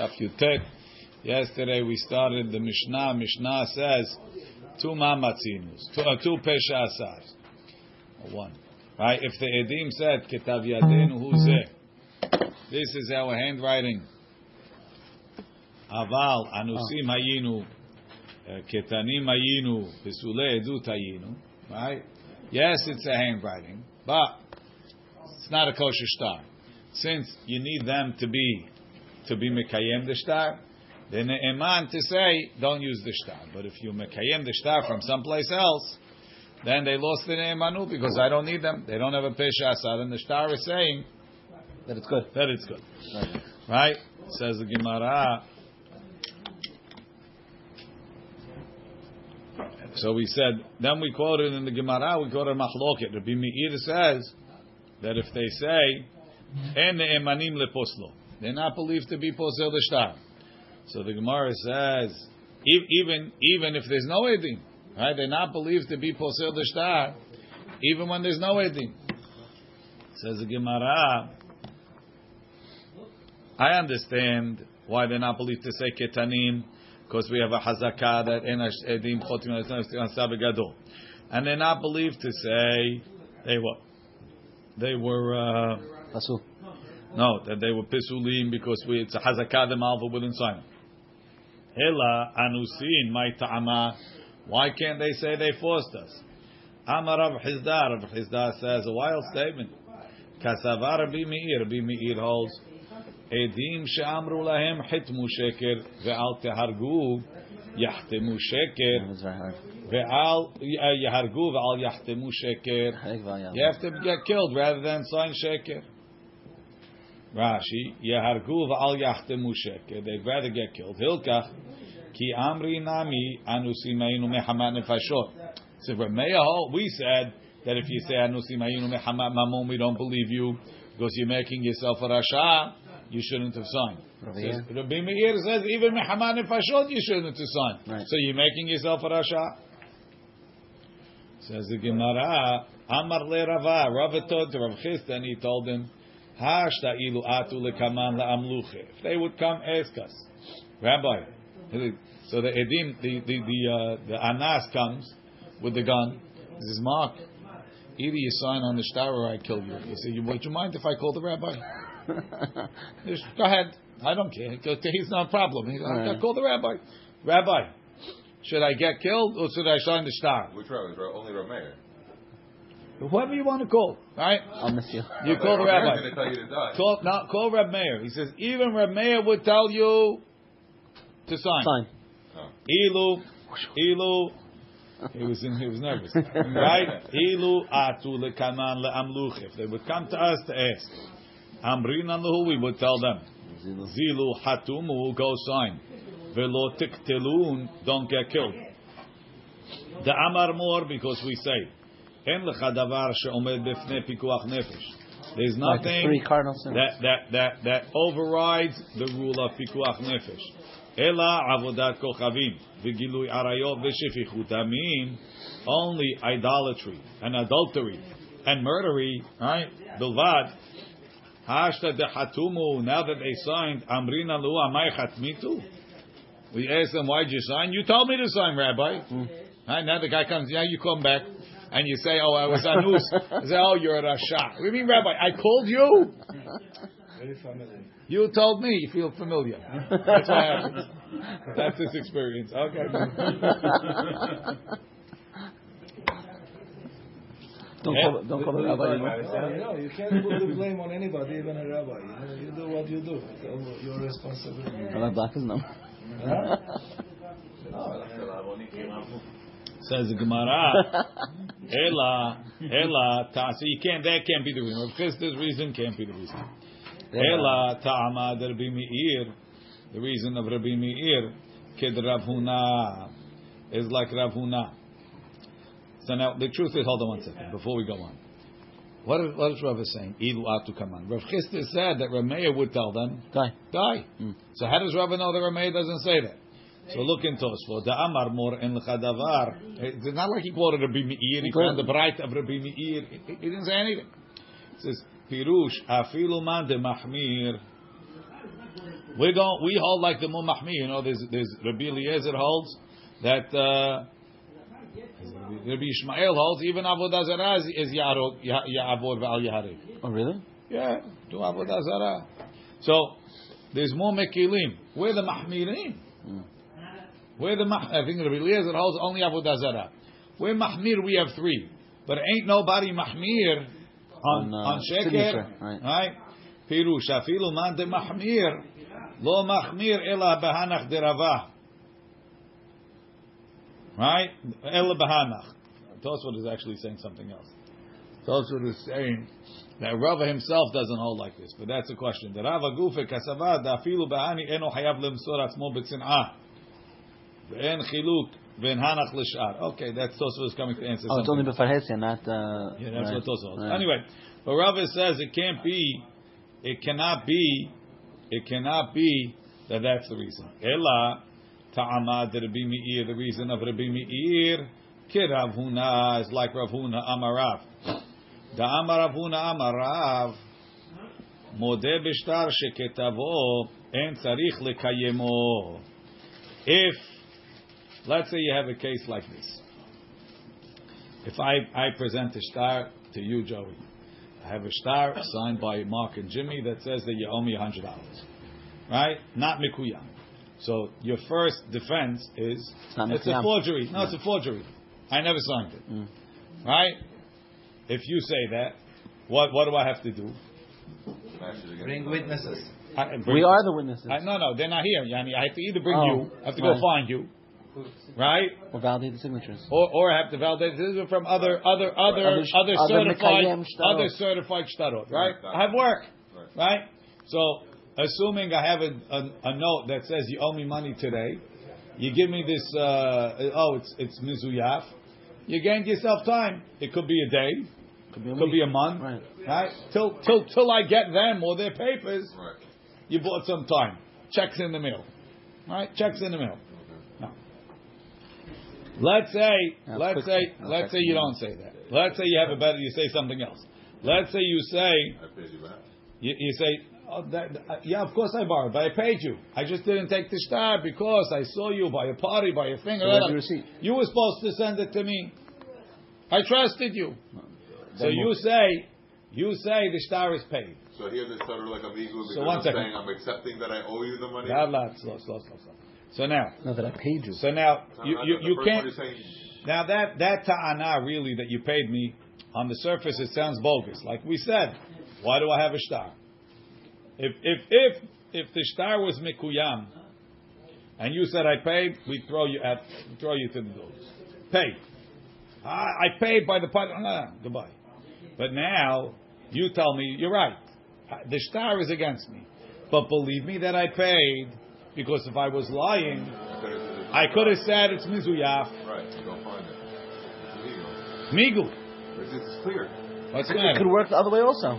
Daf Yutet. Yesterday we started the Mishnah. Mishnah says two mamatzinus, two, uh, two pesha asar. One. Right? If the Edim said, Ketav Yadenu Hu This is our handwriting. Aval Anusim Hayinu Ketanim Hayinu Pesule Edut Hayinu. Right? Yes, it's a handwriting, but it's not a kosher star. Since you need them to be to be mekayem the star, then the eman to say don't use the star. But if you mekayem the star from someplace else, then they lost the emanu because I don't need them. They don't have a pesha asad, and the star is saying that it's good. That it's good. Right? right? Says the Gemara. So we said, then we quoted in the Gemara, we quoted Machloket. Rabbi Meir says that if they say, En emanim leposlo, they're not believed to be posel star. So the Gemara says, even even if there's no edim, right? They're not believed to be posel star, even when there's no edim. Says the Gemara, I understand why they're not believed to say ketanim because we have a hazakah that en edim chotim gadol, and they're not believed to say they were they were. Uh, no, that they were pisulim because we, it's a hazakah the malva within Simon. Hela anusin my ta'ama. Why can't they say they forced us? Amar Rav Chisda. Rav Chisda says a wild statement. Kasavar Rabbi Meir. Rabbi Meir holds. Edim she'amru lahem hitmu sheker ve'al tehargu yahtemu sheker ve'al uh, yahargu ve'al yahtemu sheker. You have to get killed rather than sign sheker. Rashi, Yehargu v'al yachtemu sheker. They'd rather get killed. Hilkach, ki amri nami anusimayinu mehamat nefashot. So Rameya, we said that if you say anusimayinu mehamat mamon, we don't believe you because you're making yourself a rasha. You shouldn't have signed. Rabbi Meir says even mehamat nefashot you shouldn't have signed. Right. So you're making yourself a rasha. Says the Gemara, Amar le Rava, Rava told to Rav Chisda, and he told him. If they would come ask us, Rabbi, so the edim, the the the, uh, the anas comes with the gun. He says, Mark, either you sign on the star or I kill you. He said, Would you mind if I call the rabbi? Go ahead. I don't care. He's not a problem. He, right. Call the rabbi. Rabbi, should I get killed or should I sign the star? Which rabbi? Only Rameir. Whoever you want to call, right? I'll miss you. You call the rabbi. Tell you to Call, not, call Rab Meir. He says even Rab Meir would tell you to sign. Sign. Oh. Ilu, ilu. He was in, he was nervous, right? Ilu atu lekanan leamluch. If they would come to us to ask, amrin lahu, we would tell them. Zilu hatumu, go sign. Velo tiktelun, don't get killed. The amar more because we say. There's nothing that, that, that, that overrides the rule of pikuach nefesh. Ela avodat kochavim v'gilui arayot v'shefichut only idolatry and adultery and murdery, right? Bilvad. Hashta dehatumu, now that they signed, amrina lu amay chatmitu. We asked them, why'd you sign? You told me to sign, Rabbi. Mm. Right, now the guy comes, yeah, you come back and you say, "Oh, I was anus," I say, "Oh, you're a rasha." We mean, Rabbi? I called you. Very familiar. You told me. You feel familiar. That's what happens. That's his experience. Okay. Don't call, don't call the rabbi. You know, you can't put the blame on anybody, even a rabbi. You, know, you do what you do. It's your responsibility. I black his number. Huh? Says the Gemara. Ela, Ela, ta. So you can't. That can't be the reason. Rav Chisda's reason can't be the reason. Ela ta'ama Rabbi Meir. The reason of Rabbi Meir, kid Rav Huna, is like Rav Huna. So now the truth is, hold on one second before we go on. What is, what is Rav saying? Ilu atu kaman. Rav Chisda said that Rameya would tell them, die, die. Mm. So how does Rav know that Rameya doesn't say that? So look in Tosfot. The Amar Mor in Chadavar. It's not like he quoted Rabbi Meir. He found the bright of Rabbi Meir. He didn't say anything. It says Pirush Afilu Man de Mahmir We're going. We hold like the Mumahmi. You know, there's there's Rabbi Eliezer holds that. Uh, Rabbi Ishmael holds even avodah zarah is, is yarod ya'avod v'al yaharev. Oh, really? Yeah, do avodah zarah. So there's more mekilim. We're the mahmirim. Mm. We're the. I think Rabbi Eliezer holds only avodah zarah. We're mahmir. We have three, but ain't nobody mahmir on On, uh, on sheker, right. right? Afilu man de mahmir lo mahmir ela behanach de ravah. Right? Ela behanach. Tosfot is actually saying something else. Tosfot is saying that Rava himself doesn't hold like this, but that's a question. The Rava gufe kasavad afilu behani eno hayav lemsor atzmo b'tzin'ah. Ve'en chiluk ve'en hanach l'shar. Okay, that's Tosfot is coming to answer Oh, it's only b'farhesia, not. Uh, Yeah, that's right. what Tosfot. Right. Anyway, but Rava says it can't be, it cannot be, it cannot be that that's the reason. Ella ta'amad Rabbi Meir, the reason of Rabbi Meir, kirav huna is like Rav Huna Amarav. Da Amarav Huna Amarav, modeh b'shtar sheketavo, en tzarich lekayemo. If, let's say you have a case like this. If I, I present a star to you, Joey, I have a star signed by Mark and Jimmy that says that you owe me hundred dollars, right? Not mikuyam. So your first defense is It's it's a forgery. No, it's a forgery. I never signed it, Mm. right? If you say that, what what do I have to do? Bring witnesses. I, bring- We are the witnesses. I, no, no, they're not here. Yani, I have to either bring Oh, you, I have to go right. find you, right? We'll validate the signatures. Or, or have to validate this is from other other other Other other, other certified Mekayem other certified shtarot, right? Right. I have work, Right. right? So assuming I have a, a, a note that says you owe me money today, you give me this. Uh, oh, it's it's mizuyaf. You gained yourself time. It could be a day, Could be a, could be a month, Right. right? Till till till I get them or their papers, Right. you bought some time. Checks in the mail, right? Checks in the mail. No. Let's say, That's let's say, That's let's say you don't say that. Let's say you have a better, you say something else. Let's say you say, I paid you back. you, you say, oh, that, uh, yeah, of course I borrowed, but I paid you. I just didn't take the star because I saw you by a party, by a finger. So where's the receipt? You were supposed to send it to me. I trusted you. So you say, you say the star is paid. So here they started like a legal because So one I'm second. saying I'm accepting that I owe you the money. Blah, blah, slow, slow, slow, slow. So now, No, that I paid you. so now you you, you can't. one is saying, Now that that ta'ana really that you paid me on the surface it sounds bogus. Like we said, why do I have a star? If if if if the star was mikuyam, and you said I paid, we throw you at throw you to the dogs. Paid. I, I paid by the part. No, goodbye. But now you tell me you're right. I- The star is against me. But believe me that I paid because if I was lying, I could have said it's mizuyaf. Right, you don't find it. It's legal. Migu. It's, it's clear. What's It going could work the other way also.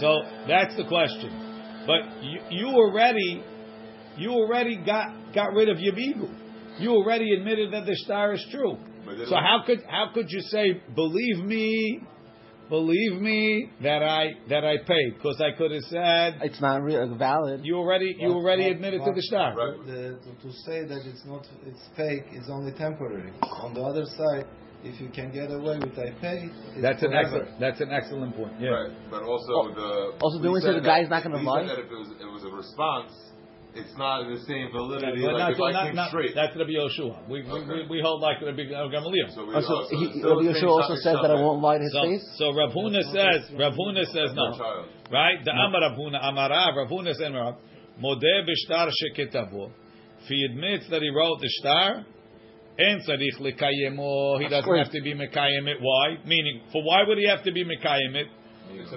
So that's the question. But you, you already, you already got got rid of your migu. You already admitted that the star is true. But they So don't- how could how could you say believe me, believe me that I that I paid? Because I could have said It's not real, uh, valid. you already you already admitted to the star. Right. The, to, to say that it's not, it's fake is only temporary. On the other side, if you can get away with I pay, it's That's an excellent that's an excellent point. Yeah. Right, but also oh, the also, we didn't we say said the that- guy's not gonna we lie? said that if it was it was a response, it's not the same validity. But like not, if I not, came not, straight. that's Rabbi Yoshua. We, we, Okay. we, we hold like Rabbi Gamaliel. so we, Also, oh, so he, it's still Rabbi the same Yeshua also topic said that I won't lie to his So, face. so Rav Huna says, Rav Huna says No no. Right? The Amar Rav Huna, Amarav, Rav Huna said, Rav, Modeh b'shtar sheketavo. If he admits that he wrote the star, en tzarich lekayemo, he doesn't have to be mekayem it. Why? Meaning, for why would he have to be mekayem it?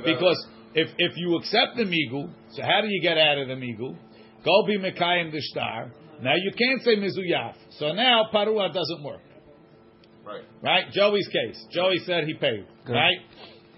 Because if, if you accept the migu, so how do you get out of the migu? Go be mekayem the star. Now you can't say mizuyaf. So now parua doesn't work. right. Right? Joey's case. Joey said he paid. Good. Right?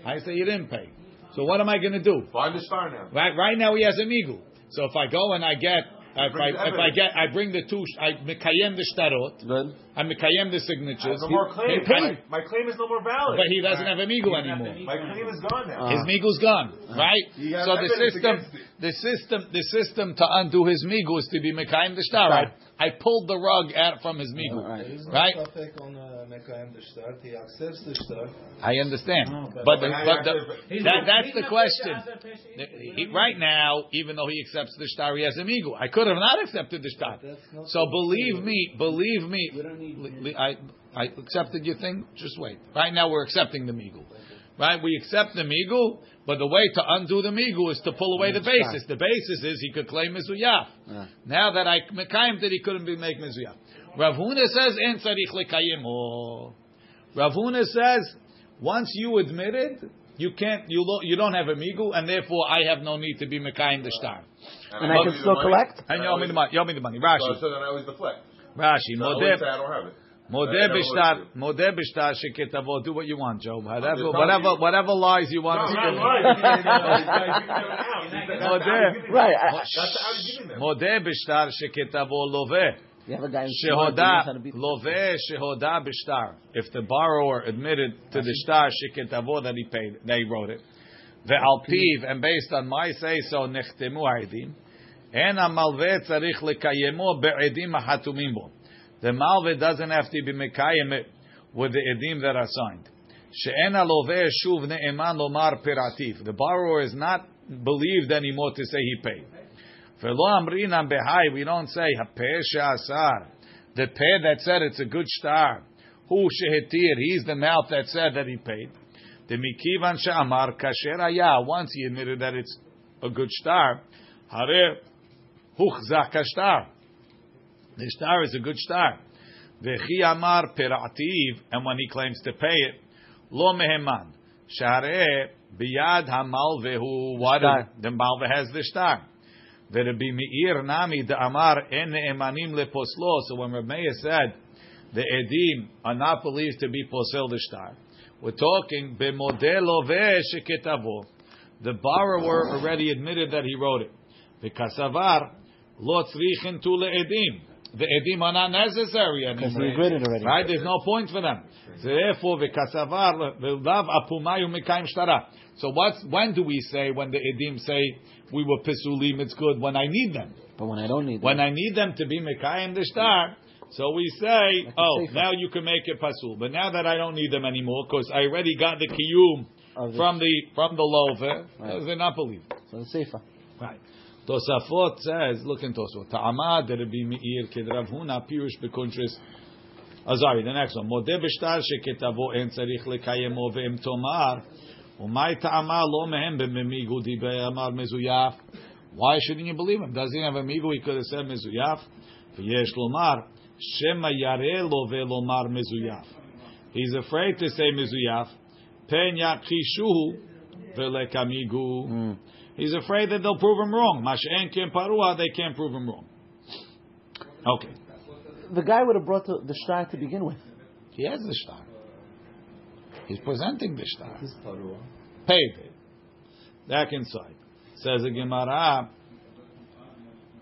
I say he didn't pay. So what am I going to do? Find the star now. Right? Right now he has a migu. So if I go and I get if I, if I get, I bring the two, I mekayem the shtarot, Good. I mekayem the I signatures. no more claim. He- My, my claim is no more valid. But he doesn't have a migu anymore. my claim is gone now. His migu's gone, right? You have So the system, the system, the system to undo his migu is to be mekayem the shtar. I, I pulled the rug out from his migu, Right. There is no right? Safek on Mekayim the start. He accepts the start. I understand, Oh, but but- the, But but the, that, that's the question. He- right now, even though he accepts the shtar, he has a migu. I could have not accepted the shtar. That's not So believe me, believe me, We don't need- li- li- I, I accepted your thing. Just wait. Right now, we're accepting the migu. Right? We accept the migu, but the way to undo the migu is to pull away the basis. The basis is he could claim mizuyaf. Yeah. Now that I mekayim that he couldn't be make mizuyaf. Rav Huna says en tzarich lekayim. Oh. Rav Huna says once you admit it, you can't, you lo- you don't have a migu, and therefore I have no need to be mekayim the shtar. And I owe can still money. collect? And you owe me the money. You owe me the money. Rashi. so then I always deflect. Rashi. So I always say I don't have it. Modeh I never b'shtar, always do. modeh b'shtar sheketavo. Do what you want, Joe. Whatever, whatever, whatever lies you want No, to not lying. Modeh. Right. I- That's how he's. Modeh b'shtar sheketavo loveh. You have a guy who's smart, he knows how to Shehoda b'shtar. If the borrower admitted to the shtar sheketavo that he paid, they wrote it. Ve'al piv, and based on my say so, nechtemu ha'edim. En ha'malveh tzarich lekayemo be'edim ha'hatumim bo. The malveh doesn't have to be mekayem it with the edim that are signed. She'en ha'loveh shuv ne'eman lomar pirativ. The borrower is not believed anymore to say he paid. Velo amrinam behai, we don't say hapeh she'asar. The peh that said it's a good star. Hu shehetir, he's the mouth that said that he paid. The mikivan she'amar kasher haya, once he admitted that it's a good star, hare huchzak kashtar. The star is a good star. Vechi amar perativ, and when he claims to pay it, lo meheman. Share biyad hamalvehu, what the malve has the star. Ve'Rabbi Meir nami the amar en emanim leposlo. So when Rabbi Meir said the edim are not believed to be posel the star, we're talking be b'modelo ve'sheketavo. The borrower already admitted that he wrote it. V'kasavar lo tzrichin tu le'edim. The edim are not necessary Because he anymore. agreed it already. Right? There's no point for them. So therefore, v'kasavar v'lav apumayu mikayim shtara. So what's when do we say when the edim say we were pisulim? It's good when I need them. But when I don't need them. When I need them to be mekayim the star, so we say, Like oh, now you can make it pasul. But now that I don't need them anymore, because I already got the kiyum oh, the- from the from the lover, Right. they're not believe. so the safer. Right. Tosafot says, look in Tosafot. Ta'amad Rabbi Meir kid Rav Huna pirush bekuntris. Oh, ah, sorry, the next one. Modeh b'shtar sheketavo en tzarich lekayemo ve'em tomar. Umay ta'ama lo mehem b'memigu di be'amar mezuyaf. Why shouldn't you believe him? Does he have a migu? He could have said mezuyaf. V'yesh lomar. Shema yareh lo ve'lomar mezuyaf. He's afraid to say mezuyaf. Pen yakishuhu ve'lekamigu. Mm. He's afraid that they'll prove him wrong. Mash'en kem parua, they can't prove him wrong. Okay. The guy would have brought the, the shtar to begin with. He has the star. He's presenting the star. His parua. Paid it. Back inside. Says the Gemara.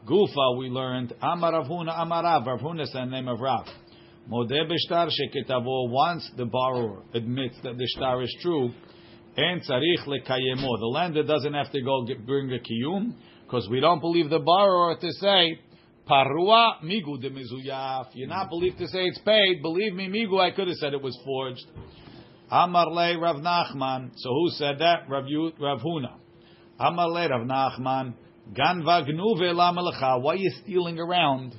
Gufa, we learned. Amar Rav Huna, Amarav. Rav Huna said the name of Rav. Modeh b'shtar sheketavo. Once the borrower admits that the star is true, and tzarich lekayemo. The lender doesn't have to go get, bring a kiyum because we don't believe the borrower to say parua migu de mizuyaf. You're not believed to say it's paid. Believe me, migu. I could have said it was forged. Amar le Rav Nachman. So who said that? Rav, Rav Huna. Amar le Rav Nachman. Gan vagnuve. Why are you stealing around?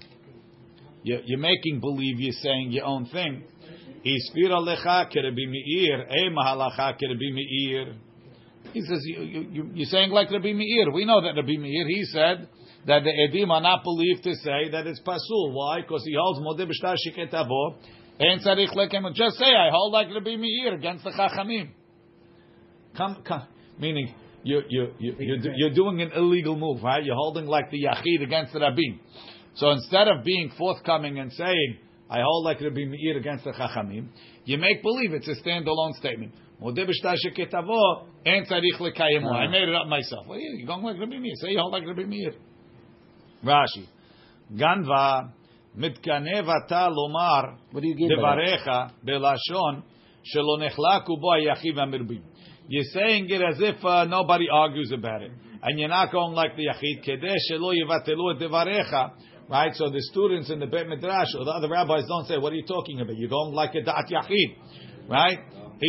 You're, you're making believe you're saying your own thing. Ispira lecha kerebi meir. E mahalacha kerebi meir. He says, you, you, you're saying like Rabbi Meir. We know that Rabbi Meir, he said that the Edim are not believed to say that it's Pasul. Why? Because he holds Modeh B'shtar Shiketavo. And Tzarich Lekem. Just say, I hold like Rabbi Meir against the Chachamim. Come, come. Meaning, you, you, you, you're, do- you're doing an illegal move, right? You're holding like the Yachid against the Rabbin. So instead of being forthcoming and saying, I hold like Rabbi Meir against the Chachamim, you make believe it's a standalone statement. Modeh b'shtar sheketavo, en. I made it up myself. Well, you're going like Rabbi Meir. Say you hold like Rabbi Meir. Rashi. Ganva מתקנא אתה לומר What do you gain by that? דבריך בלשון שלא נחלקו בו היחיד והמרבים. You're saying it as if uh, nobody argues about it. And you're not going like the Yachid, כדי שלא יבטלו את דבריך. Right? So the students in the Bet Midrash or the other rabbis don't say, what are you talking about? You're going like a Da'at Yachid. Right?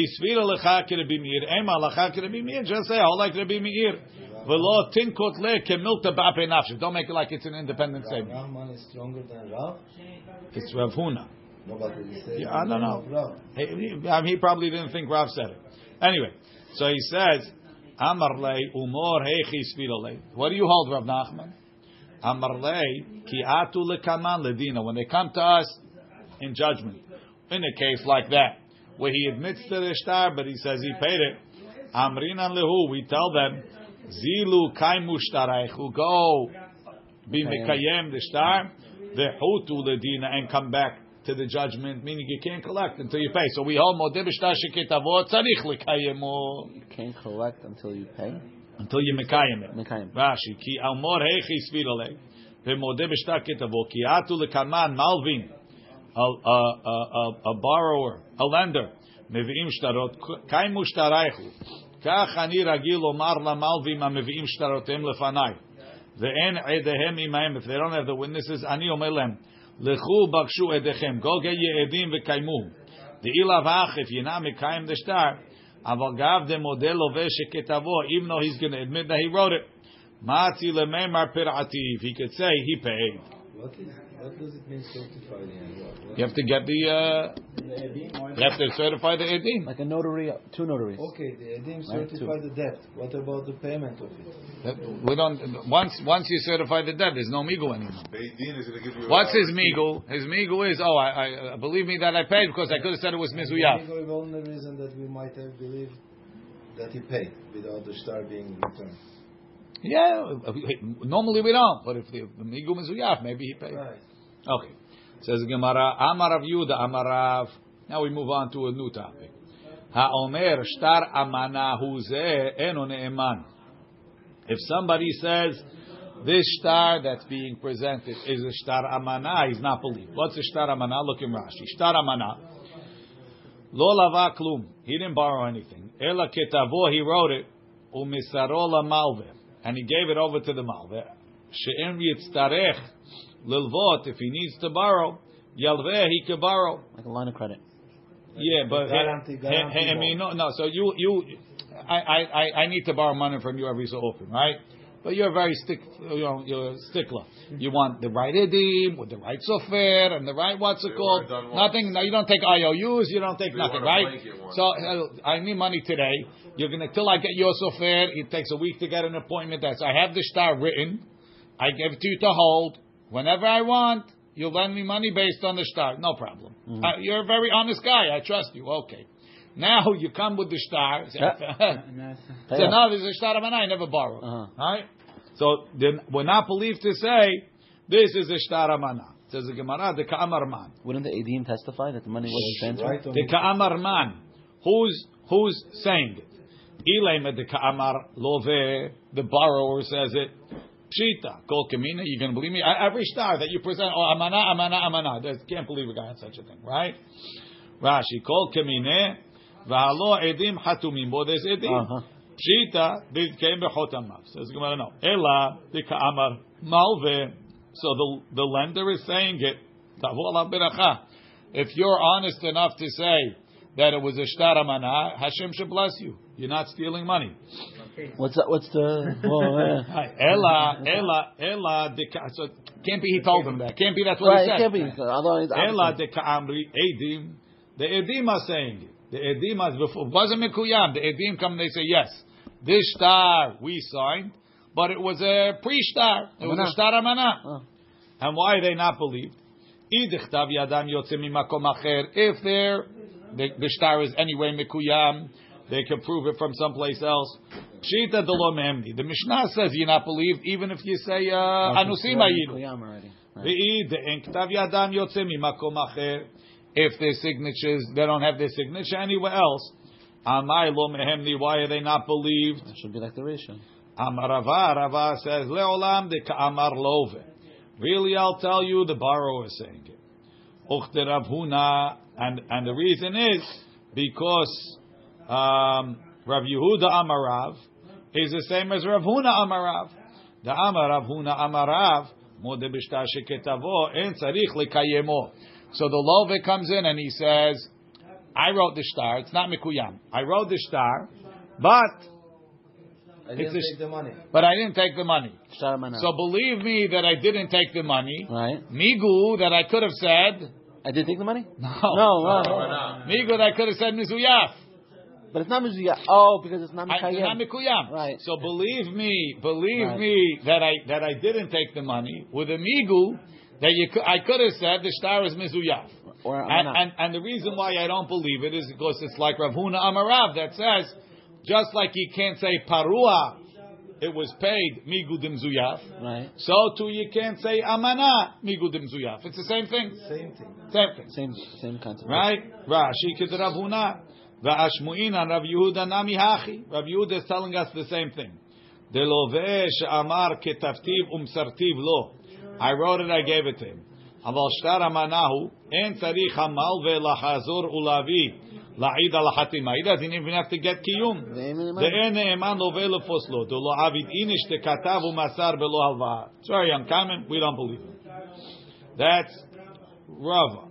הסבירה לך כרבי מאיר, אין הלכה כרבי מאיר, just say, all like רבי מאיר. Tinkot. Don't make it like it's an independent saying. Rahman is stronger than Rav? It's Rav Huna. Nobody yeah, I don't know. He, he, I mean, he probably didn't think Rav said it. Anyway, so he says, Amar le umor hechi svilale. What do you hold, Rav Nachman? Amar le ki lekaman ledina. When they come to us in judgment, in a case like that, where he admits to the star but he says he paid it. Amrinan lehu, we tell them, zilu kaimu shtareichu, go be mekayem the shtar, the hutu ledina, and come back to the judgment, meaning you can't collect until you pay. So we hold modeh b'shtar sheketavot tzarich lekayemo You can't collect until you pay. until you mekayem it. Mekayem. Rashi, ki almor hechi svirale, v'modeh b'shtar ketavot, ki atu lekaman malvin, a, a, a, a, a borrower, a lender, מביאים שטרות, קיימו שטרייכו. כך אני רגיל לומר למלווים המביאים שטרותיהם לפניי. ואין עדיהם עמהם, if they don't have the witnesses, אני אומר להם, לכו בקשו עדיכם, go get your עדים וקיימו. דאי לבך, if you're not מקיים the שטר, אבל גב דמודה לווה שכתבו, even though he's going to admit that he wrote it. מעצי למימר פרעתי, if he could say he paid. What is? What does it mean certified in Rav? You have to get the, uh, you have to certify the edim. Like a notary, two notaries. Okay, the Edim Right, certify the debt. What about the payment of it? We don't. Once once you certify the debt, there's no migu anymore. Beit Din is going to give you. a What's his receipt. migu? His migu is oh, I, I believe me that I paid because I could have said it was mizuyaf. Maybe the only reason that we might have believed that he paid without the star being returned. Yeah, normally we don't, but if the, the migu mizuyaf, maybe he paid. Right. Okay, says Gemara. Amar Rav Yuda, Amar. Now we move on to a new topic. Haomer shtar amana huze eno ne'eman. If somebody says this star that's being presented is a star amana, he's not believed. What's a star amana? Look in Rashi. Star amana. Lo lava klum. He didn't borrow anything. Ela ketavo, he wrote it. Umisaro la malve. And he gave it over to the malve. She'en yitztarech lilvot. If he needs to borrow, yalveh, he could borrow. Like a line of credit. Yeah, but Guarantee- he- guarantee he- I mean, no, no. So you, you, I, I, I- I need to borrow money from you every so often, right? But you're very stick, you know, you're a stickler. You want the right edim with the right sofer and the right what's it They called? were done once. Nothing. No, you don't take IOUs. You don't take They nothing, right? So uh, I need money today. You're gonna till I get your sofer. It takes a week to get an appointment. That's I have the star written. I give it to you to hold whenever I want. You lend me money based on the star, no problem. Mm-hmm. Uh, you're a very honest guy. I trust you. Okay. Now you come with the star. Say, Pay so up. now there's a star of an I never borrowed. Uh-huh. Right? So then we're not believed to say this is a shtar amana. Says the Gemara, the ka'amar man. Wouldn't the Edim testify that the money was transferred? Right on The ka'amar man. Who's who's saying it? Ilay the ka'amar love. The borrower says it. Pshita, kol kamina. You gonna believe me? Every star that you present, oh amana, amana, amana. There's- Can't believe a guy had such a thing, right? Rashi, kol kamine. V'halo edim hatumim. Bo there's edim. Uh-huh. Pshita came bechotamav. Says Gemara, no. Ela the ka'amar malve. So the the lender is saying it. If you're honest enough to say that it was a shtar amana, Hashem should bless you. You're not stealing money. What's that? What's the? Well, Right. Ela, ela, ela. de ka- So can't be he told him that. Can't be that's what right, he said. can't be. Although it's Ela obviously- de ka'amri edim. The edim are saying it. The edim are before. Wasn't mikuyam. The edim come and they say yes. This star we signed, but it was a pre-star. It was a star amana. Oh. And why they not believed? Idichtav yadam yotze mimakom acher. If they're the, the star is anyway mikuyam, they can prove it from someplace else. Pshita delo. The Mishnah says you're not believed, even if you say uh, anusim ayidu. Kuyam already. Right. Ve'id en ktav yadam yotze mimakom acher. If their signatures, they don't have their signature anywhere else. Amai lo mehemni. Why are they not believed? It should be like the ratio. Amarava, Rava says, Leolam de ka'amar love. Really, I'll tell you, the borrower is saying it. Uchte Rav Huna, and and the reason is because um, Rav Yehuda Amarav is the same as Rav Huna Amarav. The Amar Rav Huna Amarav mode b'shtar sheketavo en tzarich lekayemo. So the love comes in and he says, "I wrote the star. It's not mikuyam. I wrote the star, but." I didn't It's a- take the money. But I didn't take the money. So believe me that I didn't take the money. right. Migu that I could have said I did take the money. no. No, no. Why not? Migu that I could have said mizuyaf. But it's not mizuya. Oh, because it's not I- It's not mikuyam. Right. So believe me, believe Right. me that I that I didn't take the money with a migu that you could, I could have said the star is mizuyaf. Or And, mana. and and the reason why I don't believe it is because it's like Rav Huna Amarav that says just like you can't say parua, it was paid migudim zuyaf. Right. So too you can't say amana migudim zuyaf. It's the same thing. Same thing. Same thing. Same same concept. Right? Rashi kid Rav Huna. Va'ashmu'ina Rav Yehuda nami hachi. Rav Yehuda is telling us the same thing. Deloveh she'amar ketaftiv umsartiv lo. I wrote it, I gave it to him. אבל שטר המנהו אין צריך עמל ולחזור ולהביא לעיד על החתימה. He doesn't even have to get קיום. ואין נאמן לווה לפוסלו, דלא עביד איניש דכתב ומסר בלא הלוואה. It's very uncommon, we don't believe it. That's Rava.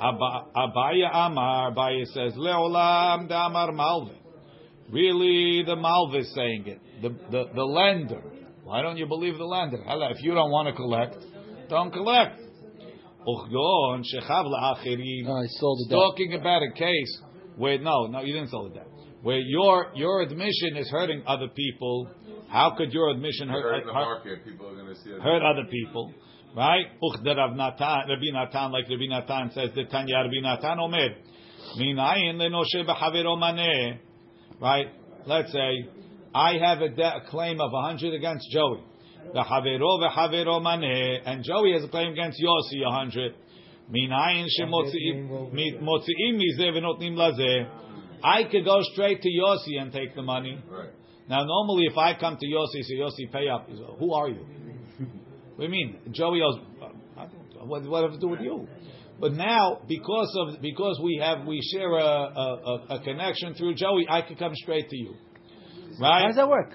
Abaye Amar, Abaye says, Leolam Damar Malve. Really, the Malve is saying it. The, the, the lender. Why don't you believe the lender? If you don't want to collect, don't collect. I sold the debt. Talking about a case where, no, no, you didn't sell the debt. Where your, your admission is hurting other people. How could your admission hurt, Hurt the hurt, market, people are going to see hurt other people, right? Uchda Rav Natan, Rabbi Natan, like Rabbi Natan says, the Tanya Rabbi Natan Omer, Minayin lenoshe b'chavero maneh, right? Let's say I have a, de- a claim of a hundred against Joey, the chavero v'chavero maneh, and Joey has a claim against Yossi a hundred. Minayin shemotziim mi- motziim mizeh v'notnim lazeh. I could go straight to Yossi and take the money. Right. Now, normally, if I come to Yossi, say Yossi, pay up. He says, Who are you? what do you mean? Joey owes. I don't- What, what have to do with you? But now, because of because we have we share a, a, a, a connection through Joey, I can come straight to you, Right? How does that work?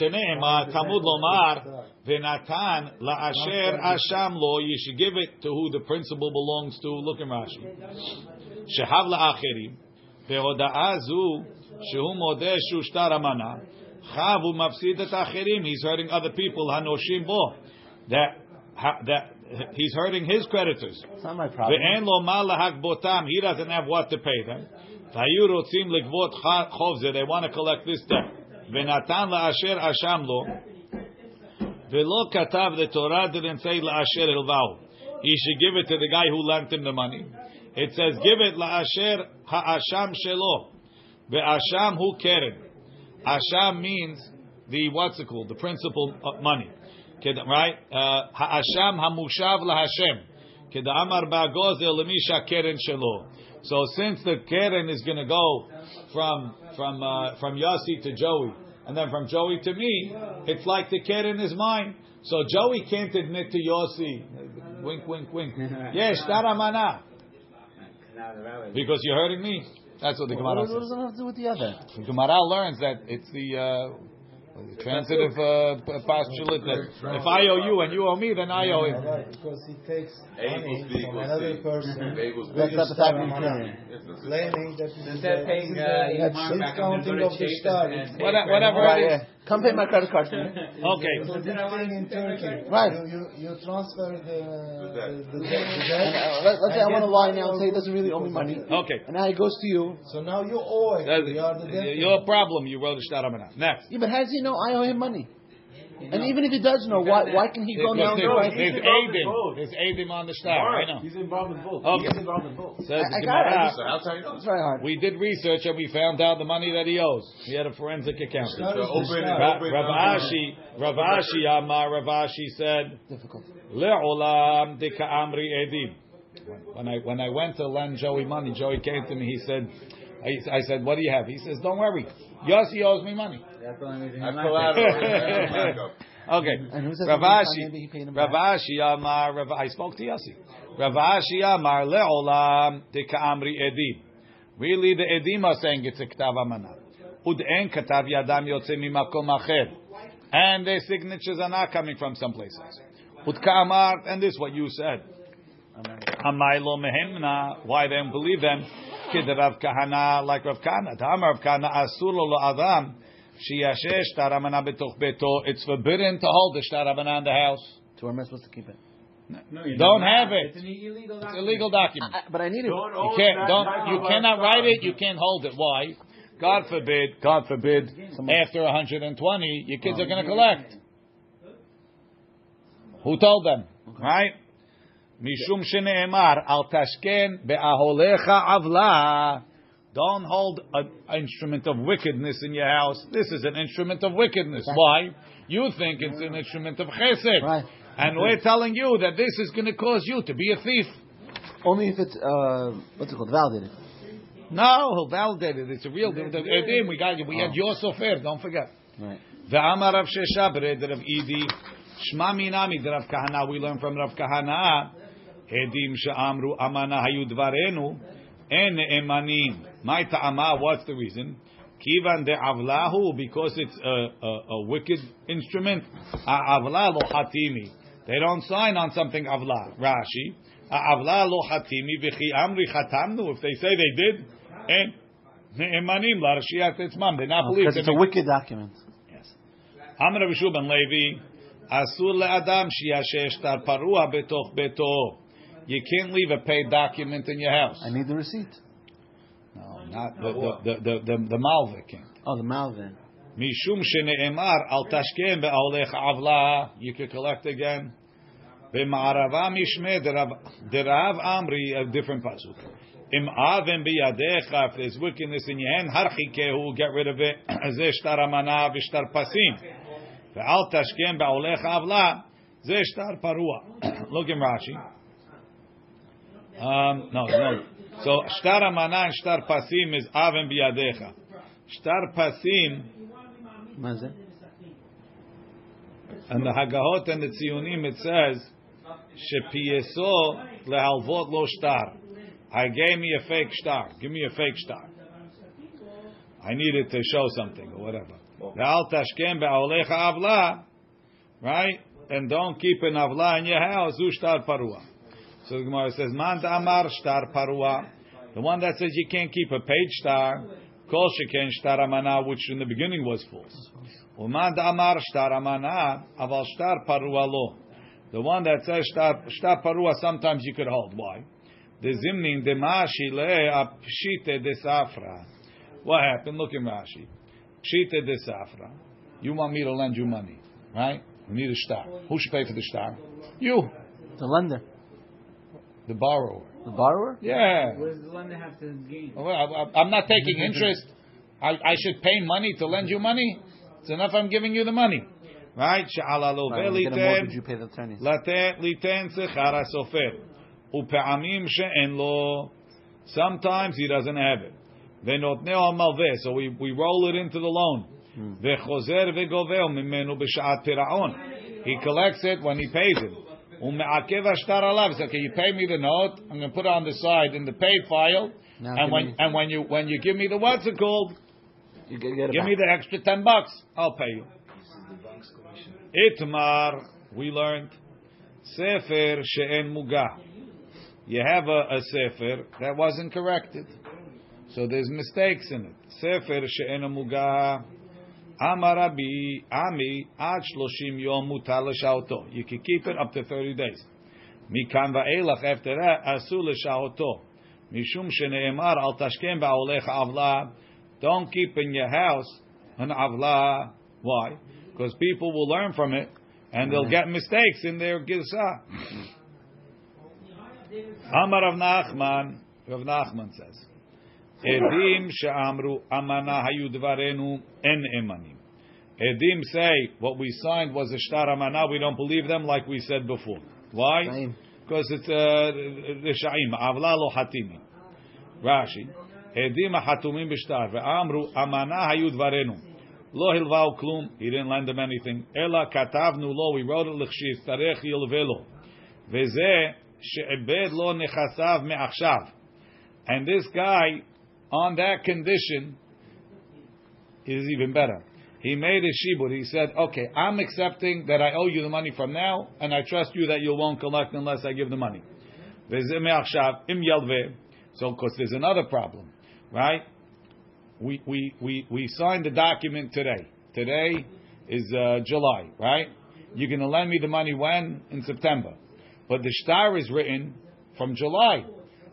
Sheneema uh, Talmud Lomar v'Natan laasher Asham Lo. You should give it to who the principal belongs to. Look in Rashi. Shehav laachirim Behoda'a Zu Shehu Modeh Shushtar Amana Chavu Mafsid Et He's hurting other people. Hanoshim Bo. That that he's hurting his creditors. It's not my problem. He doesn't have what to pay them. והיו רוצים לגבות ח- חוב זה, they want to collect this debt. ונתן לאשר אשם לו, ולא כתב, the Torah didn't say לאשר הלווהו. He should give it to the guy who lent him the money. It says, give it לאשר האשם שלו. ואשם הוא קרן. Asham means the, what's it called, the principal uh, money. Ked- Right? Uh, Ha'asham hamushav lahashem. Keda'amar ba'gozel lemisha keren shelo. So since the keren is going to go from from uh, from Yossi to Joey, and then from Joey to me, it's like the keren is mine. So Joey can't admit to Yossi. Wink, wink, wink. Yes, taramana. Because you're hurting me. That's what the What, Gemara what says. does it have to do with the other? The Gemara learns that it's the uh, transitive uh, postulate that if I owe you and you owe me, then I owe him. Right, because he takes A money equals B from equals another C. person, A equals B. That's not the Star fact Amana, that Yes, that's it. claiming that this is Instead paying, uh, the you mark back on the discounting of the star. and- It's and- Whatever- whatever it is. Yeah. Come pay my credit card for me. Okay. It's a big thing in Turkey. Right. You, you, you transfer the, debt. the, the, debt- the And, debt. uh, let, let's say I And want to lie money now and say he doesn't really owe me money. Okay. And now he goes to you. So now you owe it. That's You are the debt. your problem. You wrote a shtaramana. Next. Yeah, but how does he know I owe him money? And even if he does know, why why can he go There's, now and there's, go right? there's Adim. There's Adim on the star. I know. He's involved in both. Okay. He's involved in both. Says I- I got it. Gemara. So how you? It's very hard. We did research and we found out the money that he owes. He had a forensic accountant. Star So open- star. Ra- open- Rav Ashi, Amar, Rav Ashi said, Difficult. Le'olam de ka'amri edim. When I when I went to lend Joey money, Joey came to me. He said, I, I said, what do you have? He says, don't worry, Yossi owes me money. That's the only reason That's he's collateral. Okay. And who says Rav Ashi. maybe he paid him back? Rav Ashi Amar. Rav, I spoke to Yossi. Rav Ashi Amar leolam deka'amri edim. Really, the edim are saying it's a ktav amana. Ud'en katav yadam yotze mimakom acher. And their signatures are not coming from someplace else. Udka'amar, and this is what you said. Amai lo mehemna. Why they don't believe them? Kid Rav Kahana, like Rav Kahana. Tamar Rav Kahana asur lo lo adam. Shiyashesh taramana betoch beto. It's forbidden to hold the shtaramana in the house. So where am I supposed to keep it? No, you Don't not. have it. It's an illegal document. a legal document. I, but I need it. Don't You can't. Don't. You cannot write it. You can't hold it. Why? God forbid. God forbid. After 120, your kids are going to collect. Who told them? Right? Mishum sheneemar al tashken be'aholecha avla. Don't hold an instrument of wickedness in your house. This is an instrument of wickedness. Why? You think it's an instrument of chesed. Right. And we're telling you that this is going to cause you to be a thief. Only if it's uh, what's it called? Validated. No, he'll validate it. It's a real. The, the, Edim, we got we had your sofer. Don't forget. Right. Ve'amar Rav Shesha Rav Idi. Shma minami Rav Kahana. We learn from Rav Kahana. Edim she'amru amana hayu dvarenu. En emanim. My ta'ama. What's the reason? Kivan de avlahu because it's a, a, a wicked instrument. Avla lo hatimi. They don't sign on something avla. Rashi. Avla lo hatimi v'chi amri chatamnu. If they say they did, and ne'emanim la rashiat. They're not Oh, believed. because it's a wicked document. Rabbi Shua Levi, Asur le'adam shiyashesh tar parua betoch beto. You can't leave a paid document in your house. I need the receipt. No, not the the the the, the, the malva can't. Oh, the Malvin. Mishum shene'emar al tashken be'olech avla. You can collect again. B'ma'arava mishme derav amri a different pasuk. Im avim biyadecha. If there's wickedness in your hand, harchikehu, get rid of it. Zeh shtar amana v'shtar pasim. Ve'al tashken be'olech avla. Zeh shtar parua. Look in Rashi. Um, no, no. So shtar amana and shtar pasim is avim biyadecha. Shtar pasim. Mazel. And the Hagahot and the Tzionim it says shepieso lehalvot lo shtar. I gave me a fake star. Give me a fake star. I needed to show something or whatever. Ve'al tashkem be'aolecha avla. Right? And don't keep an avla in your house. Ushtar parua. So the Gemara says, Man amar shtar parua. The one that says you can't keep a paid star. Kol sheken shtar amana, which in the beginning was false. Uman amar shtar amana, aval shtar parua lo. The one that says shtar, shtar parua, sometimes you could hold. Why? The zimnin de mashile apshite de safra. What happened? Look in Rashi. Pshite de safra. You want me to lend you money, right? We need a star. Who should pay for the star? You, The lender. The borrower. The borrower? Yeah. The lender have to gain? Well, I, am not taking mm-hmm. interest. I, I, should pay money to lend you money. It's enough I'm giving you the money. Right? Sha'ala love you pay the attorneys? Liten sechara sofer. Upe'amim. Sometimes he doesn't have it. So we, we roll it into the loan. Hmm. He collects it when he pays it. Um, so, okay, you pay me the note. I'm going to put it on the side in the pay file. Now and when me. and when you when you give me the what's it called? You get, get give back. me the extra ten bucks. I'll pay you. Itmar, we learned sefer she'en muga. You have a, a sefer that wasn't corrected, so there's mistakes in it. Sefer she'en muga. Amar Rabbi Ami ad shloshim yom mutar l'shaoto. You can keep it up to 30 days. Mikan va'elach after that asu l'shaoto. Mishum shene'emar al tashkem ba'olech avla. Don't keep in your house an avla. Why? Because people will learn from it and they'll get mistakes in their girsah. Amar Rav Nachman, Rav Nachman says, Edim she'amru amana hayu dvarenu en emanim. Edim say what we signed was a shtar amana. We don't believe them, like we said before. Why? Same. Because it's uh, reshaim. Avla lo hatimi. Rashi. Edim hatumim b'shtar ve'amru amana hayu dvarenu. Lo hilvao klum. He didn't lend them anything. Ela katavnu lo. We wrote it l'chshiyistarech yilvelo. Veze she'ebed lo nechasav me'achshav. And this guy, on that condition, is even better. He made a shibud. He said, "Okay, I'm accepting that I owe you the money from now, and I trust you that you won't collect unless I give the money." So, of course, there's another problem, right? We we we we signed the document today. Today is uh, July, right? You're going to lend me the money when in September, but the star is written from July.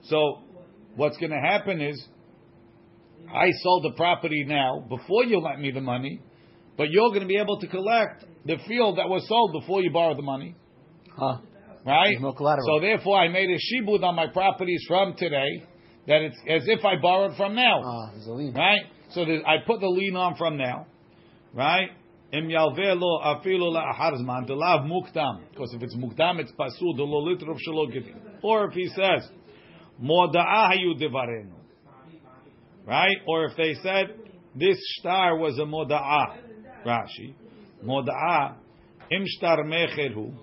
So, what's going to happen is, I sold the property now before you lent me the money, but you're going to be able to collect the field that was sold before you borrowed the money, Huh. right? No collateral. So therefore, I made a shibud on my properties from today that it's as if I borrowed from now, Ah, there's a lien. right? So I put the lien on from now, right? Im yalveh lo afilu la'achar zman delav mukdam. Because if it's mukdam, it's pasul the lo litrov shelo. Or if he says moda'ah hayu devarenu, right? Or if they said this shtar was a moda'a, Rashi, moda'a im shtar mecheru.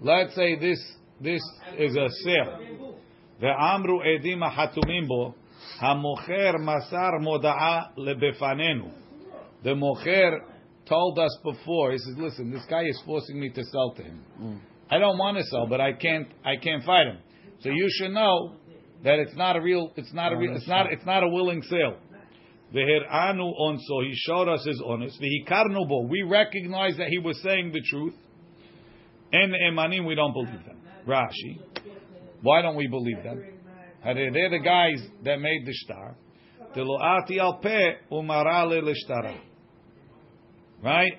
Let's say this this is a sale. The amru החתומים hatumimbo, המוכר masar מודעה lebefanenu. The mocher told us before, he says, listen, this guy is forcing me to sell to him. Mm. I don't want to sell, but I can't, I can't fight him. So you should know that it's not a real, it's not a oh, real, it's not, it's not a willing sale. V'hir'anu onso, he showed us his honest. V'hikarnu bo, we recognize that he was saying the truth. En emanim, we don't believe them. Rashi, why don't we believe them? They're the guys that made the shtar. Deloati al pe umarale l'shtara. Right?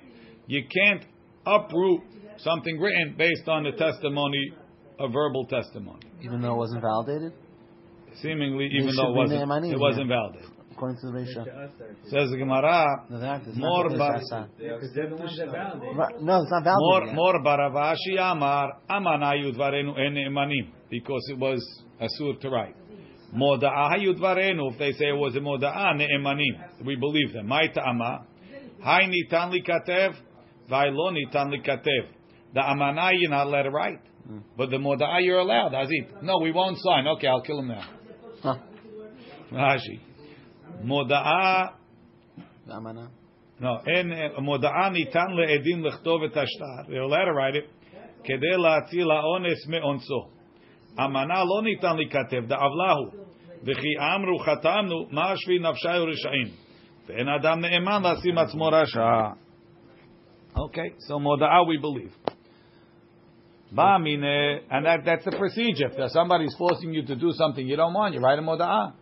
You can't uproot something written based on the testimony, a verbal testimony. Even though it wasn't validated, Seemingly, even though it wasn't, ne'emanim, it wasn't validated. according to the Risha. Says the Gemara, No. It's More not bar- it's not- Because they're the ones that validate. Right, No, it's not More, validated. more baravashi amar amanayu dvarenu en emanim because it was asur to write. Moda'ahayu dvarenu if they say it was a moda'a ne'emanim we believe them. My ta'ama hay nitan likatev vaylo nitan likatev. The amana you're not allowed to write, hmm. but the moda'a you're allowed. Azit. No, we won't sign. Okay, I'll kill him now. Huh. Rashi. Moda'a The amana. no, אין מודעה ניתן לעדים לכתוב את השטר. They're allowed to write it כדי להציל האונס מאונסו. אמנה לא ניתן להיכתב, דעוולה הוא. וכי אמרו חתמנו, מה שבי נפשי רשעים. ואין אדם נאמן לשים עצמו רשע. Okay, so מודעה we believe. Ba'amine, and that, that's the procedure. If somebody's forcing you to do something you don't want, you write a moda'ah.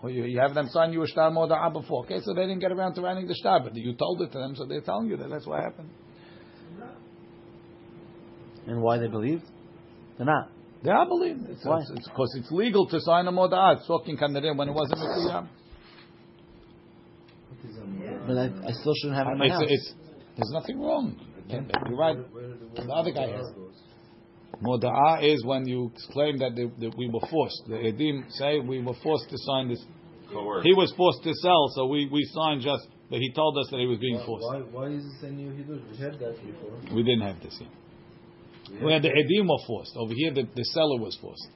Or you, you, have them sign you a shtar moda'ah before. Okay, so they didn't get around to writing the shtar, but you told it to them, so they're telling you that that's what happened. And why they believed? They're not. They are believing. It's, why? It's, it's, because it's legal to sign a moda'ah. It's talking kanarim when it wasn't mitiyam. But I, I, still shouldn't have it in my it's, house. there's nothing wrong. You're right. The other guy has. Moda'ah is when you claim that, they, that we were forced. The edim say we were forced to sign this. Coerced. He was forced to sell, so we, we signed just. But he told us that he was being forced. Why, why is this a new Hiddush? We had that before. We didn't have this yet. We had the edim were forced. Over here, the, the seller was forced.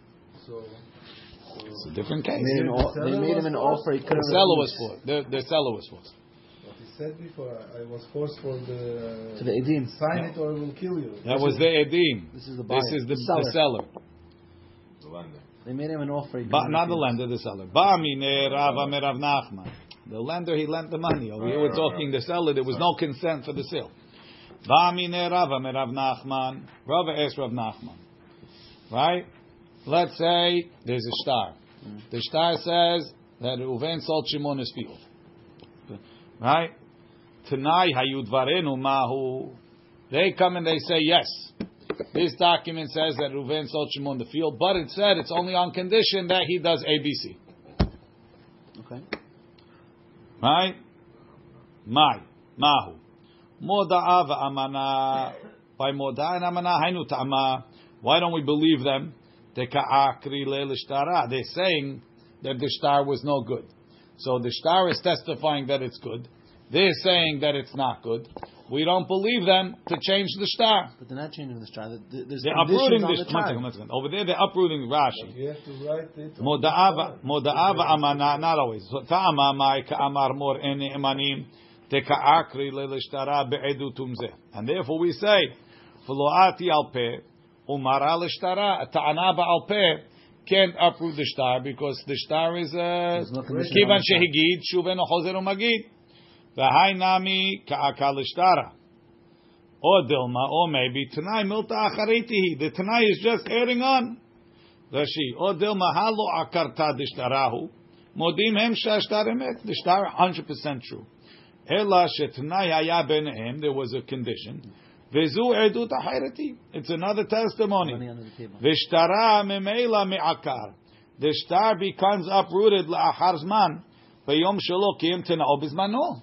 So, It's a different case. They made, an they made him an offer he The seller was forced. The, the seller was forced. What said before, I was forced for the... To the edim. Sign it or I will kill you. That was the edim. This is the buyer. This is the, The seller. the seller. The lender. They made him an offer. He Ba, couldn't not the refuse. lender, the seller. Ba mine Rava merav Nachman. The lender, he lent the money. Oh, Over here, we're talking the seller. There was no consent for the sale. Ba mine Rava merav Nachman. Rava asked Rav Nachman. Right? Let's say there's a shtar. Mm. The shtar says that Reuven sold Shimon his field. Right? Tanai hayud varenu mahu. They come and they say yes. This document says that Reuven sold Shimon the field, but it said it's only on condition that he does ABC. Okay. Right? My. Mahu. Moda'a va'amana. By moda'a and amana, hainu ta'ama. Why don't we believe them? They're saying that the shtar was no good. So the shtar is testifying that it's good. They're saying that it's not good. We don't believe them to change the shtar. But they're not changing the shtar. There's They're uprooting on this. the One second, one second. Over there, they're uprooting Rashi. You have to write it. Moda'ava, moda'ava amana, not always. Ta'ama mai ka'amar mor ene emanim teka'akri le'lishtara be'edu tumzeh. And therefore we say, v'lo'ati al peh, umara l'shtara, ta'ana ba'al peh, can't uproot the shtar because the shtar is, a There's no condition kivan on the shtar. shehigid, shuven chozer umagid. V'hai nami ka'aka l'shtara. Or dilma, or maybe Tanai milta acharitihi. The Tanai is just adding on. Rashi. Or dilma halo akarta dishtarahu. Modim hem shashtar emet. The shtar 100% true. Ela shetanai haya benehem. There was a condition. Vezu edut achariti. It's another testimony. Money under the. Vishtara memela me'akar. The shtar becomes uprooted la'achar zman. Bayom shelo kiyim tena'o bizmano.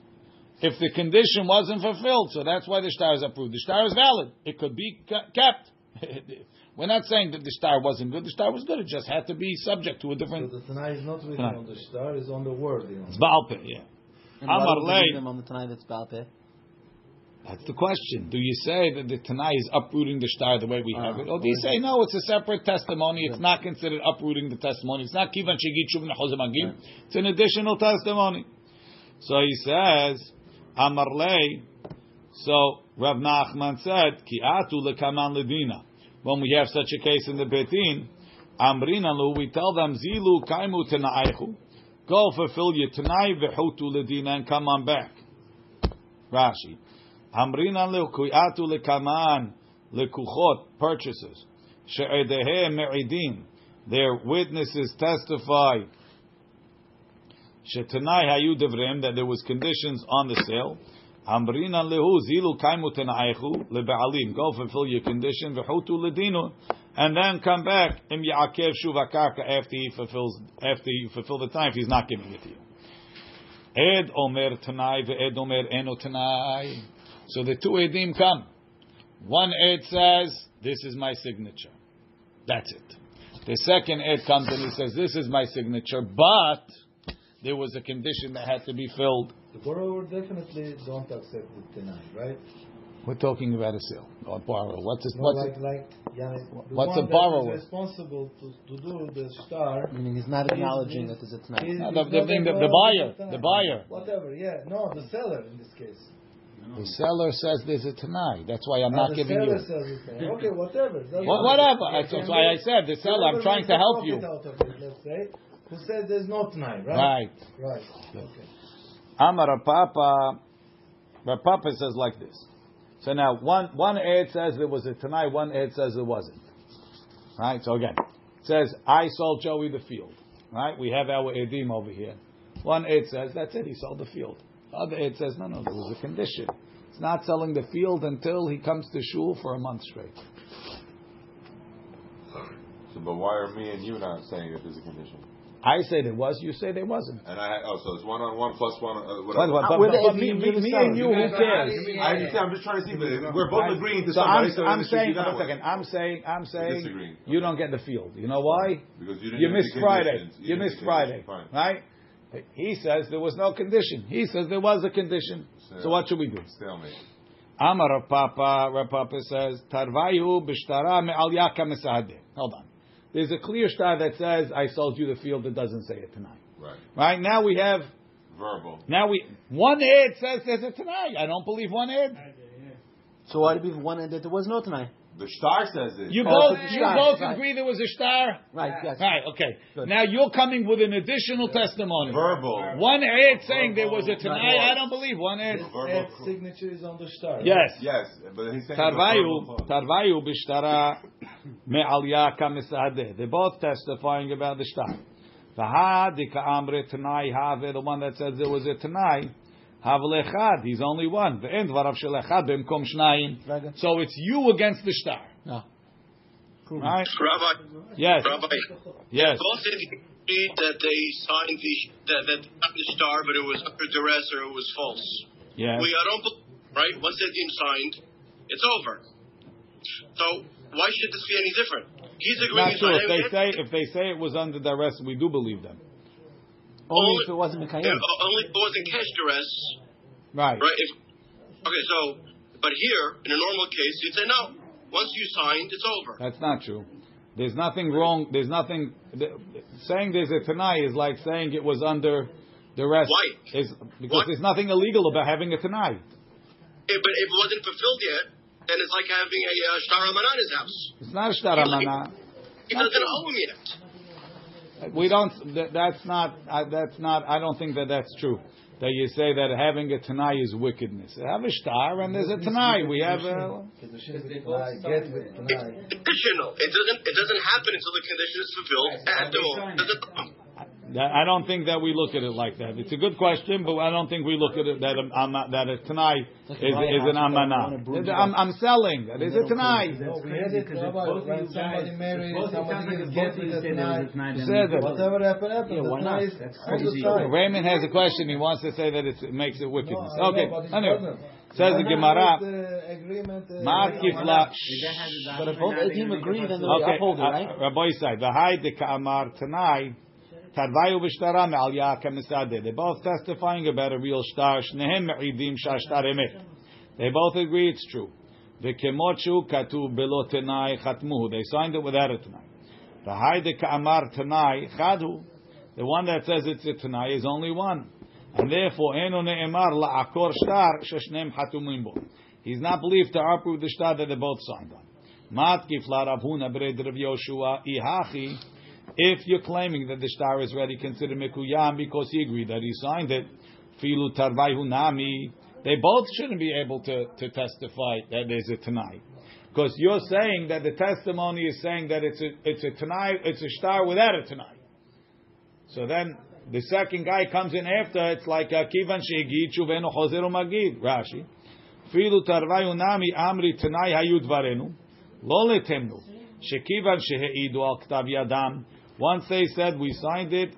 If the condition wasn't fulfilled, so that's why the shtar is approved. The shtar is valid. It could be kept. We're not saying that the shtar wasn't good. The shtar was good. It just had to be subject to a So different. the Tanai is not written Tanai. on the shtar, it's on the word. You know. It's Baal Peh, yeah. And why Amar do we lei. believe them on the Tanai that's Balpeh? That's the question. Do you say that the Tanai is uprooting the shtar the way we have it? Uh-huh. Or do you say, no, it's a separate testimony. It's not considered uprooting the testimony. It's not Kivan Shegit Shuvin Chozemagim. It's an additional testimony. So he says, Amar lei. So Rav Nachman said, Ki atu lekaman ledina. When we have such a case in the Betin, Amrinalu, we tell them, Zilu kaimu tenaichu. Go fulfill your Tanai v'chutu ledina and come on back. Rashi. Amrina lekuyatu lekaman lekuchot purchases she'edehe me'idim. Their witnesses testify shetanai hayu devrim that there was conditions on the sale. Lehu zilu kaimu tenaichu. Go fulfill your condition ledinu. And then come back im ya'akev after he fulfills after you fulfill the time if he's not giving it to you. Ed omer tanai ve'ed omer eno tanai. So the two edim come. One ed says, "This is my signature." That's it. The second ed comes and he says, "This is my signature," but there was a condition that had to be filled. The borrower definitely don't accept the Tanai, right? We're talking about a sale or borrow. What's this? No, What's like, it? like, yeah, the What's one a borrower? That is responsible to, to do the shtar. Meaning he's not acknowledging He's- that there's a Tanai. he's- No, the- he's the not thing- the- the buyer, Tanai. the buyer. Whatever, yeah. No, the seller in this case. The seller says there's a tanai. That's why I'm Now, not the giving seller you. says it's Tanai. Okay, whatever. Doesn't Wha- matter. whatever. That's why I said the seller. I'm trying to help you. Out of it, let's say, who says there's no Tanai, right? Right. Right. Okay. Amar Papa, Papa says like this. So now one one ad says there was a Tanai, one ad says there wasn't. Right. So again, it says I sold Joey the field. Right. We have our edim over here. One ad says that's it. He sold the field. The other ad says no, no. There was a condition. It's not selling the field until he comes to shul for a month straight. So, but why are me and you not saying that there's a condition? I say there was. You say there wasn't. And I oh, so it's one on one plus one. Uh, But, whatever. but, but, With the but me, edim, me, me and you, who cares? I understand. I'm just trying to see. But we're both agreeing to So somebody. I'm, so I'm it should be saying, that one second. I'm saying, I'm saying, disagreeing. you don't get the field. You know why? Because you didn't You missed Friday. conditions. You missed Friday, conditions. right? He says there was no condition. He says there was a condition. Fine. So what should we do? Stalemate. Amar Rav Papa, Rav Papa says, Tarvayu b'shtara me'al yaka. Hold on. There's a clear shtar that says, I sold you the field that doesn't say it tanai. Right. Right? Now we have, Verbal. now we, one ad says there's a tanai. I don't believe one ad. So why do we have one end that there was no Tanai? The shtar says it. You Oh, both, so you shtar, both right. agree there was a shtar? Right, yes. Right, okay. Good. Now you're coming with an additional testimony. Verbal. One ad saying there was a tanai, I don't believe one ad. Verbal Ed's signature is on the shtar. Yes. Yes, but he's saying Tarvayu, the. Tarvayu b'shtara me'aliyah kamisadeh. They're both testifying about the shtar. V'ha dika amre tanai have the one that says there was a tanai. Have lechad, he's only one. The end varav shel echad b'mkom shnayim. So it's you against the shtar. Ah. No. Right? Rabbi, Yes. Rabbi, Yes. both agreed that they signed the that, that not the shtar, but it was under duress or it was false. Yes. We I don't believe, right. Once the deem signed, it's over. So why should this be any different? He's agreeing. Not sure. If they say if they say it was under duress, we do believe them. Only if it wasn't Yeah, Mikayim. only if it wasn't cash duress, Right. Right? If, okay, so, but here, in a normal case, you'd say, no, once you signed, it's over. That's not true. There's nothing wrong. There's nothing. The, saying there's a tanai is like saying it was under the rest. Why? Is because Why? there's nothing illegal about having a tanai. Eh, but if it wasn't fulfilled yet, then it's like having a uh, shtar Haman in his house. It's not a shtaramana. He doesn't owe him yet. We don't. That, that's not. Uh, that's not. I don't think that that's true. That you say that having a tanai is wickedness. Have a shtar and there's a tanai. We have a. Tanai, get with Tanai. It's conditional. It doesn't. It doesn't happen until the condition is fulfilled. At the moment, doesn't. That, I don't think that we look at it like that. It's a good question, but I don't think we look at it that a, ama- that a tanai is, like a is an amana. you don't wanna I'm, I'm selling. That is a tanai. No, crazy because both of when you somebody guys- married, both- it sounds somebody like is if both of getting you the say there was a tanai. tanai, Said. Whatever happened, happened. Yeah, The why tanai not? is That's all the crazy. time. Raymond has a question. He wants to say that it makes it wickedness. I okay. Anyway, says the Gemara. with agreement, uh, Matkif agreement? But if both Edim agree, then they Okay, uphold it, uh, right? Rabbi said, "V'hai de ka'amar tanai, tadvayu b'shtara me'al yaka misadeh." They're both testifying about a real shtar. They both agree it's true. They signed it without a tanai. V'hai de ka'amar chadu. The one that says it's a tanai is only one. And therefore, ne'emar la'akor shtar hatumim bo. He's not believed to uproot the shtar that they both signed on. Matkif la Rav Huna b'red Rav Yoshua ihachi. If you're claiming that the shtar is ready, consider mekuyam because he agreed that he signed it. Filu tarvayhu nami. They both shouldn't be able to, to testify that there's a tanai. Because you're saying that the testimony is saying that it's a it's a tanai, it's a shtar without a tanai. So then the second guy comes in after. It's like uh, kivan sheigid shuvenu chozeru magid. Rashi. Filu tarvayu nami amri tanai hayu dvarenu. Lo letemnu. Shekivan sheheidu al ktav yadam. Once they said we signed it.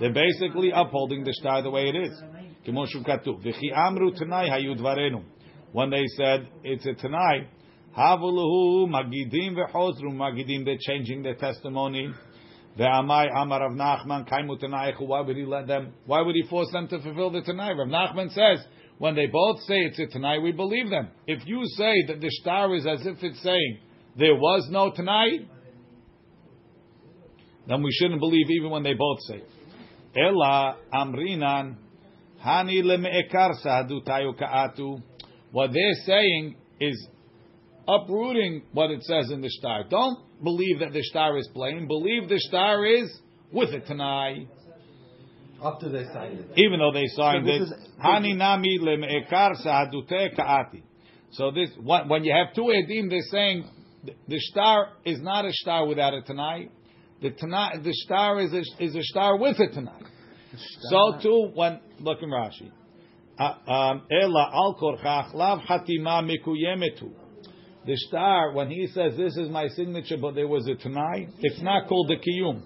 They're basically upholding the shtar the way it is. When they said it's a tanai, havuluhu magidim v'chozru magidim. They're changing their testimony. Ve'amai Amar Rav Nachman kaimu tanaichu. Why would he let them? Why would he force them to fulfill the tanai? Rav Nachman says when they both say it's a tanai, we believe them. If you say that the shtar is as if it's saying there was no tanai, then we shouldn't believe even when they both say. Ella amrinan hani lemeekar sahadu tayu kaatu. What they're saying is uprooting what it says in the shtar. Don't believe that the shtar is plain. Believe the shtar is with a tanai, Up to they signed it. even though they signed So it. Hani nami lemeekar sahadute kaati. So this when when you have two edim, they're saying the, shtar is not a shtar without a tanai. The tanai, the shtar is a, is a shtar with a tanai. So too when look in Rashi. Um, Ela al korchach lav hatima mikuyemetu. The shtar, when he says this is my signature, but there was a tanai, it's not called the kiyum.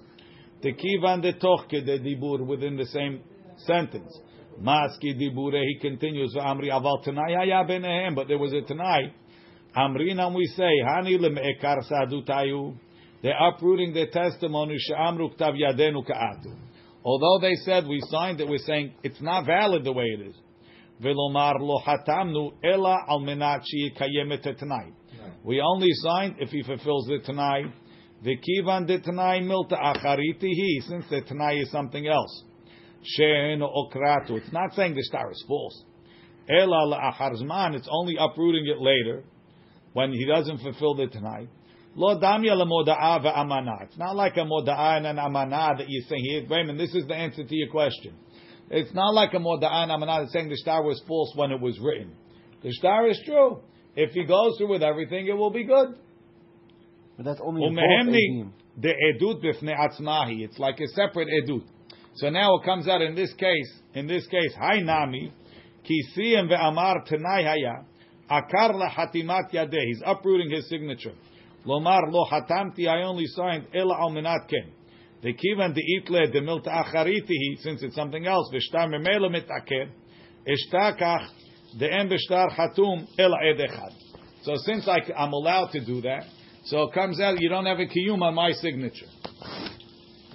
The kivan de tochke de dibur within the same sentence. Maski dibure, he continues, amri aval tanai haya benehem, but there was a tanai. Amrinam we say, hani leme'ekar sadutayu. They're uprooting their testimony, she'amru ktav yadenu ka'atu. Although they said we signed it, we're saying it's not valid the way it is. Velomar lo hatamnu ela al menat she'ikayemet tanai. We only signed if he fulfills the tanai. V'kivan de tanai milta acharitihi, since the tanai is something else. She'en okratu. It's not saying the shtar is false. Ela la'achar zman. It's only uprooting it later when he doesn't fulfill the tanai. Lo damya lemoda'a ve'amana. It's not like a moda'a and an amana that you're saying here. Raymond, this is the answer to your question. It's not like a moda'a and amana that's saying the shtar was false when it was written. The shtar is true. If he goes through with everything, it will be good. But that's only Umehemni the edut b'fnei atzmahi. It's like a separate edut. So now it comes out in this case. In this case, hay nami kisiyim ve'amar tenai haya akar lahatimat yadeh. He's uprooting his signature. Lomar lo hatamti. I only signed ela al menat ken. The kivan de itle de milta acharitihi. Since it's something else. V'shtar memela mitaker. Ishtakach the em b'shtar hatum ela edechad. So since I, I'm allowed to do that, so it comes out you don't have a kiyum on my signature.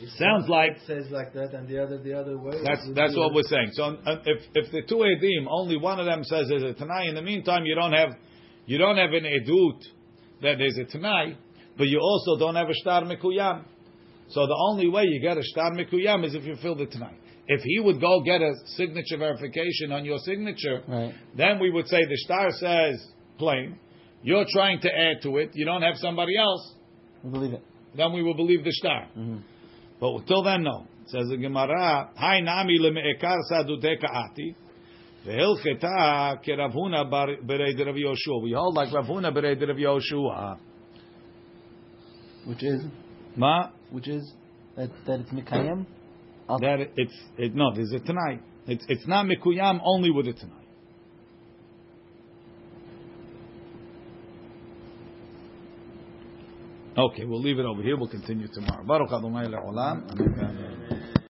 It Sounds like- says like that, and the other the other way. That's that's what we're saying. So uh, if if the two edim, only one of them says there's a tanai. In the meantime, you don't have you don't have an edut that there's a tanai, but you also don't have a shtar mikuyam. So the only way you get a shtar mikuyam is if you fill the tanai. If he would go get a signature verification on your signature, Right. then we would say the shtar says plain. You're trying to add to it. You don't have somebody else. We believe it. Then we will believe the shtar. Mhm. But till then, no. It says the Gemara, "Hai nami lemeekar saduteka ati, ve'ilcheta keravhuna bereid Rav Yoshua." We hold like Rav Huna bereid Rav Yoshua. Which is Ma which is that that it's mikayim. That it's it, no. There's a tanai. It's it's not mikuyam only with a tanai. Okay, we'll leave it over here. We'll continue tomorrow. Baruch Adonai le'olam. Amen.